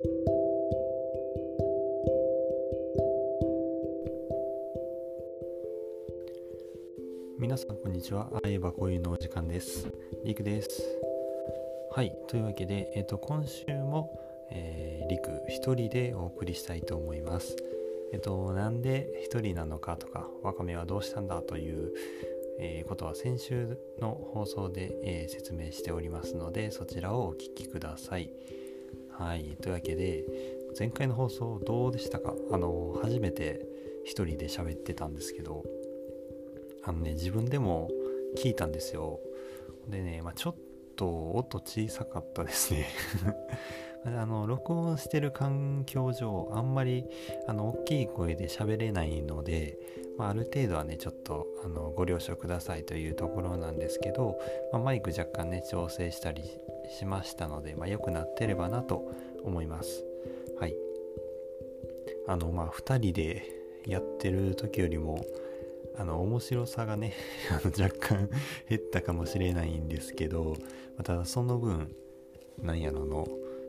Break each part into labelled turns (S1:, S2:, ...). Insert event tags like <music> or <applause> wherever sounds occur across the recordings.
S1: 皆さんこんにちは。あえばこういうのお時間です。りくです。はい、というわけで、えっ、ー、と今週も、え、りく一人でお送りしたいと思います。えっ、ー、となんで一人なのかとか、わかめはどうしたんだという、えー、ことは先週の放送で、えー、説明しておりますので、そちらをお聞きください。はい、というわけで、前回の放送どうでしたか？あの初めて一人で喋ってたんですけど、あのね自分でも聞いたんですよ。でね、まあ、ちょっと音小さかったですね。<laughs> あの録音してる環境上あんまりあの大きい声で喋れないので、まあ、ある程度はねちょっとあのご了承くださいというところなんですけど、まあ、マイク若干ね調整したりしましたので、まあ、良くなってればなと思います。はい。あのまあ2人でやってる時よりもあの面白さがね <laughs> あの若干 <laughs> 減ったかもしれないんですけどまただその分なんやろの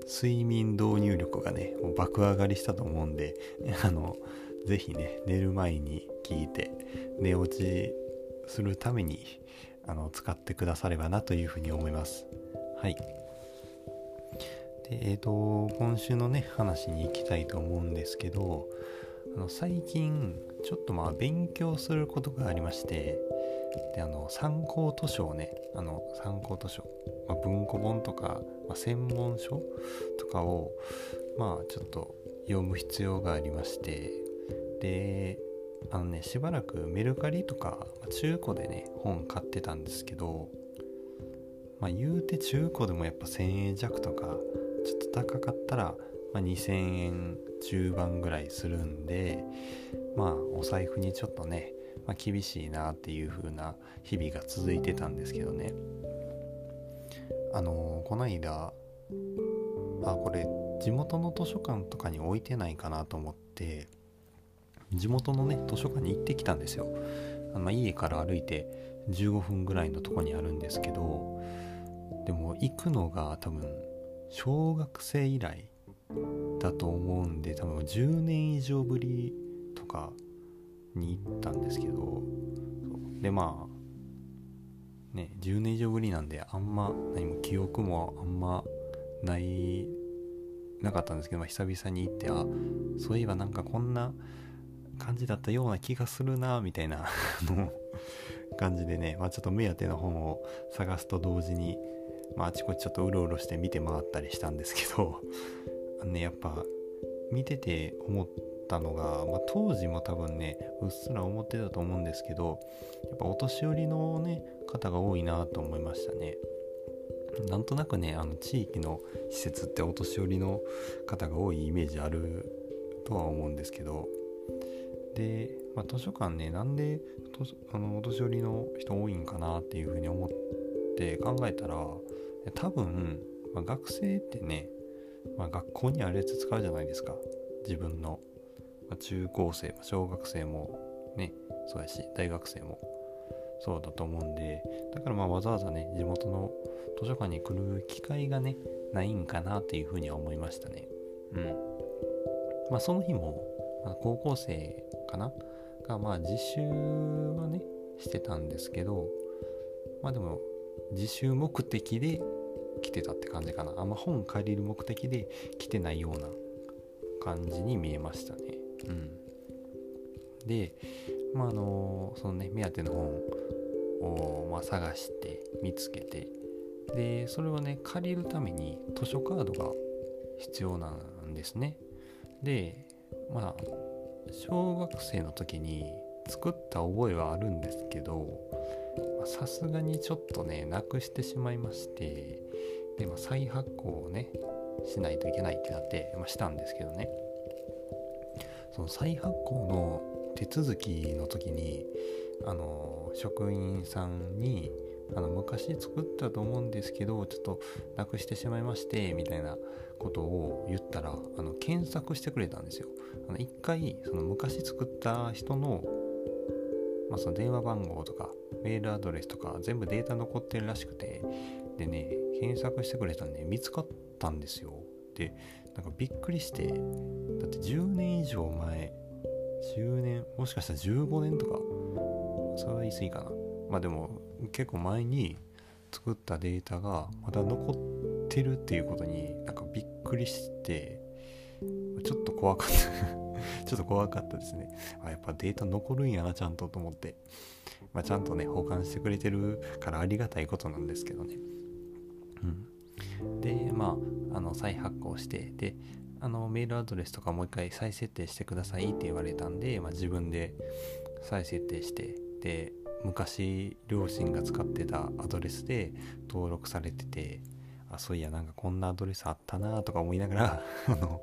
S1: 睡眠導入力がねもう爆上がりしたと思うんで <laughs> あのぜひね寝る前に聞いて寝落ちするためにあの使ってくださればなというふうに思います。はい。でえっ、ー、と今週のね話に行きたいと思うんですけどあの最近ちょっとまあ勉強することがありましてであの参考図書をねあの参考図書、まあ、文庫本とか、まあ、専門書とかをまあちょっと読む必要がありましてであのねしばらくメルカリとか中古でね本買ってたんですけどまあ言うて中古でもやっぱ1000円弱とかちょっと高かったら、まあ、2000円中盤ぐらいするんでまあお財布にちょっとね、まあ、厳しいなっていう風な日々が続いてたんですけどね。あのー、こないだあこれ地元の図書館とかに置いてないかなと思って地元のね図書館に行ってきたんですよ。あの家から歩いて15分ぐらいのとこにあるんですけどでも行くのが多分小学生以来だと思うんで多分10年以上ぶりとかに行ったんですけどでまあね10年以上ぶりなんであんま何も記憶もあんまないなかったんですけど、まあ、久々に行ってあそういえばなんかこんな感じだったような気がするなみたいな感じでね、まあ、ちょっと目当ての本を探すと同時に、まあ、あちこちちょっとうろうろして見て回ったりしたんですけど <laughs> あのねやっぱ見てて思ったのが、まあ、当時も多分ねうっすら思ってたと思うんですけどやっぱお年寄りのね方が多いなと思いましたね。なんとなくねあの地域の施設ってお年寄りの方が多いイメージあるとは思うんですけどで、まあ、図書館ねなんであのお年寄りの人多いんかなっていうふうに思って考えたら多分、まあ、学生ってねまあ、学校にあるやつ使うじゃないですか。自分の、まあ、中高生小学生もねそうやし大学生も。そうだと思うんで。だからまあわざわざね地元の図書館に来る機会がねないんかなっていうふうには思いましたね。うん。まあその日も、まあ、高校生かな？がまあ自習はねしてたんですけどまあでも自習目的で来てたって感じかな。あんま本借りる目的で来てないような感じに見えましたね。うん。でまああのそのね目当ての本を、まあ、探して見つけてでそれをね借りるために図書カードが必要なんですね。でまあ小学生の時に作った覚えはあるんですけどさすがにちょっとねなくしてしまいましてで、まあ、再発行をねしないといけないってなって、まあ、したんですけどねその再発行の手続きの時にあの職員さんにあの昔作ったと思うんですけどちょっとなくしてしまいましてみたいなことを言ったらあの検索してくれたんですよ。あの一回その昔作った人の,、まあ、その電話番号とかメールアドレスとか全部データ残ってるらしくて。でね検索してくれたんで見つかったんですよ。でなんかびっくりして。だって10年以上前10年もしかしたら15年とか。それは言い過ぎかな。まあでも結構前に作ったデータがまだ残ってるっていうことになんかびっくりして。ちょっと怖かった。<laughs> ちょっと怖かったですね。あやっぱデータ残るんやなちゃんとと思って、まあ、ちゃんとね保管してくれてるからありがたいことなんですけどね。うん。でまああの再発行してであのメールアドレスとかもう一回再設定してくださいって言われたんで、まあ、自分で再設定してで昔両親が使ってたアドレスで登録されててあそういやなんかこんなアドレスあったなとか思いながら <laughs> あの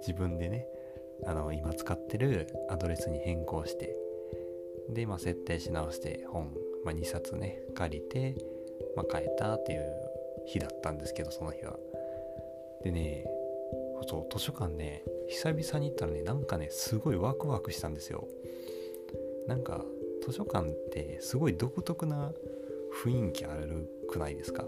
S1: 自分でねあの今使ってるアドレスに変更してで、ま、設定し直して本、まあ、2冊ね借りて、まあ、変えたっていう日だったんですけどその日は。でねそう図書館ね久々に行ったらねなんかねすごいワクワクしたんですよ。なんか図書館ってすごい独特な雰囲気あるくないですか？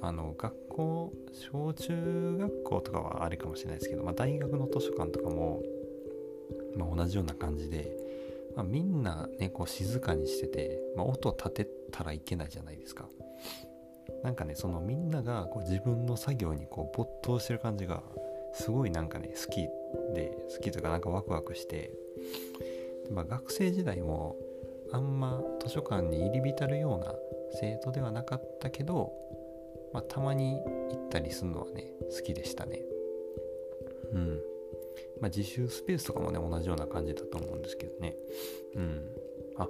S1: あの学校小中学校とかはあれかもしれないですけど、まあ、大学の図書館とかも、まあ、同じような感じで、まあ、みんなねこう静かにしてて、まあ、音立てたらいけないじゃないですか。なんかねそのみんながこう自分の作業にこう没頭してる感じがすごいなんかね好きで好きというかなんかワクワクしてまあ、学生時代もあんま図書館に入り浸るような生徒ではなかったけど、まあ、たまに行ったりするのはね好きでしたね。うん。まあ自習スペースとかもね同じような感じだと思うんですけどね。うん。あ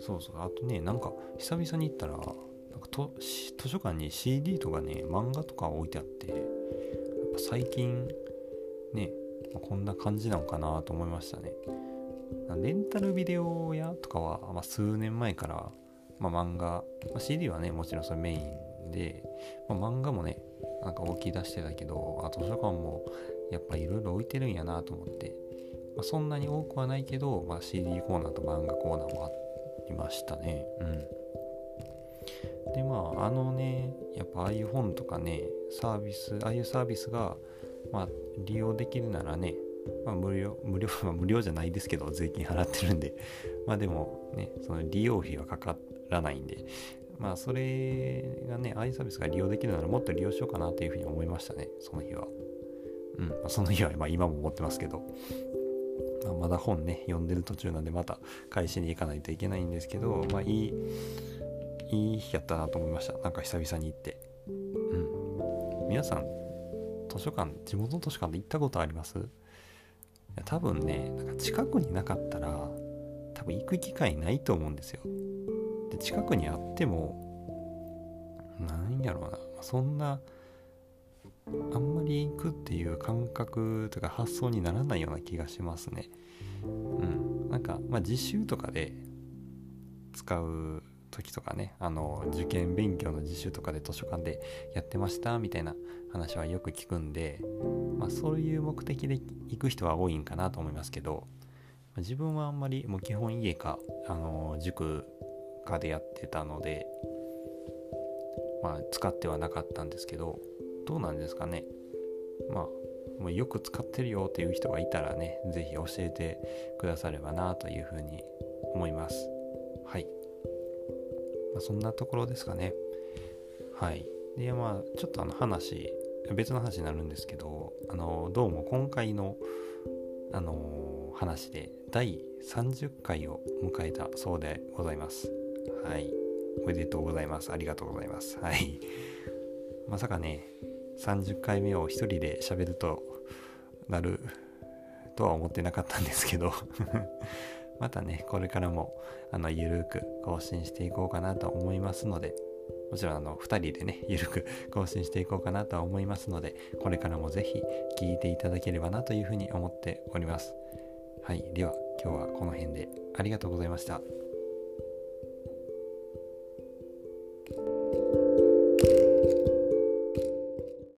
S1: そうそう。あとねなんか久々に行ったらなんかと図書館に CD とかね漫画とか置いてあってやっぱ最近ね、まあ、こんな感じなのかなと思いましたね。レンタルビデオ屋とかは、まあ、数年前から、まあ、漫画、まあ、CD はねもちろんそれメインで、まあ、漫画もねなんか置き出してたけどあ図書館もやっぱいろいろ置いてるんやなと思って、まあ、そんなに多くはないけど、まあ、CD コーナーと漫画コーナーもありましたね。うん。でまああのねやっぱああいう本とかねサービスああいうサービスがまあ利用できるならねまあ、無料、無料、<laughs> 無料じゃないですけど、税金払ってるんで、まあでもね、その利用費はかからないんで、まあそれがね、ああいうサービスが利用できるならもっと利用しようかなというふうに思いましたね、その日は。うん、ま、その日は、まあ今も思ってますけど、まあ、まだ本ね、読んでる途中なんでまた返しに行かないといけないんですけど、まあいい、いい日やったなと思いました。なんか久々に行って。うん。皆さん、図書館、地元の図書館で行ったことあります？多分ねなんか近くになかったら多分行く機会ないと思うんですよで近くにあってもなんやろうな。そんなあんまり行くっていう感覚とか発想にならないような気がしますね。うん。なんかまあ実習とかで使う時とかねあの受験勉強の実習とかで図書館でやってましたみたいな話はよく聞くんで、まあ、そういう目的で行く人は多いんかなと思いますけど自分はあんまりもう基本家かあの塾かでやってたのでまあ使ってはなかったんですけどどうなんですかねまあもうよく使ってるよっていう人がいたらね是非教えてくださればなというふうに思いますはいまあ、そんなところですかね。はい。で、まあ、ちょっとあの話、別の話になるんですけど、あの、どうも今回の、あの話で第30回を迎えたそうでございます。はい。おめでとうございます。ありがとうございます。はい。まさかね、30回目を一人で喋るとなるとは思ってなかったんですけど <laughs> またね、これからも、あの、ゆるく更新していこうかなと思いますので、もちろん、あの、2人でね、ゆるく更新していこうかなとは思いますので、これからもぜひ聞いていただければなというふうに思っております。はい。では、今日はこの辺でありがとうございました。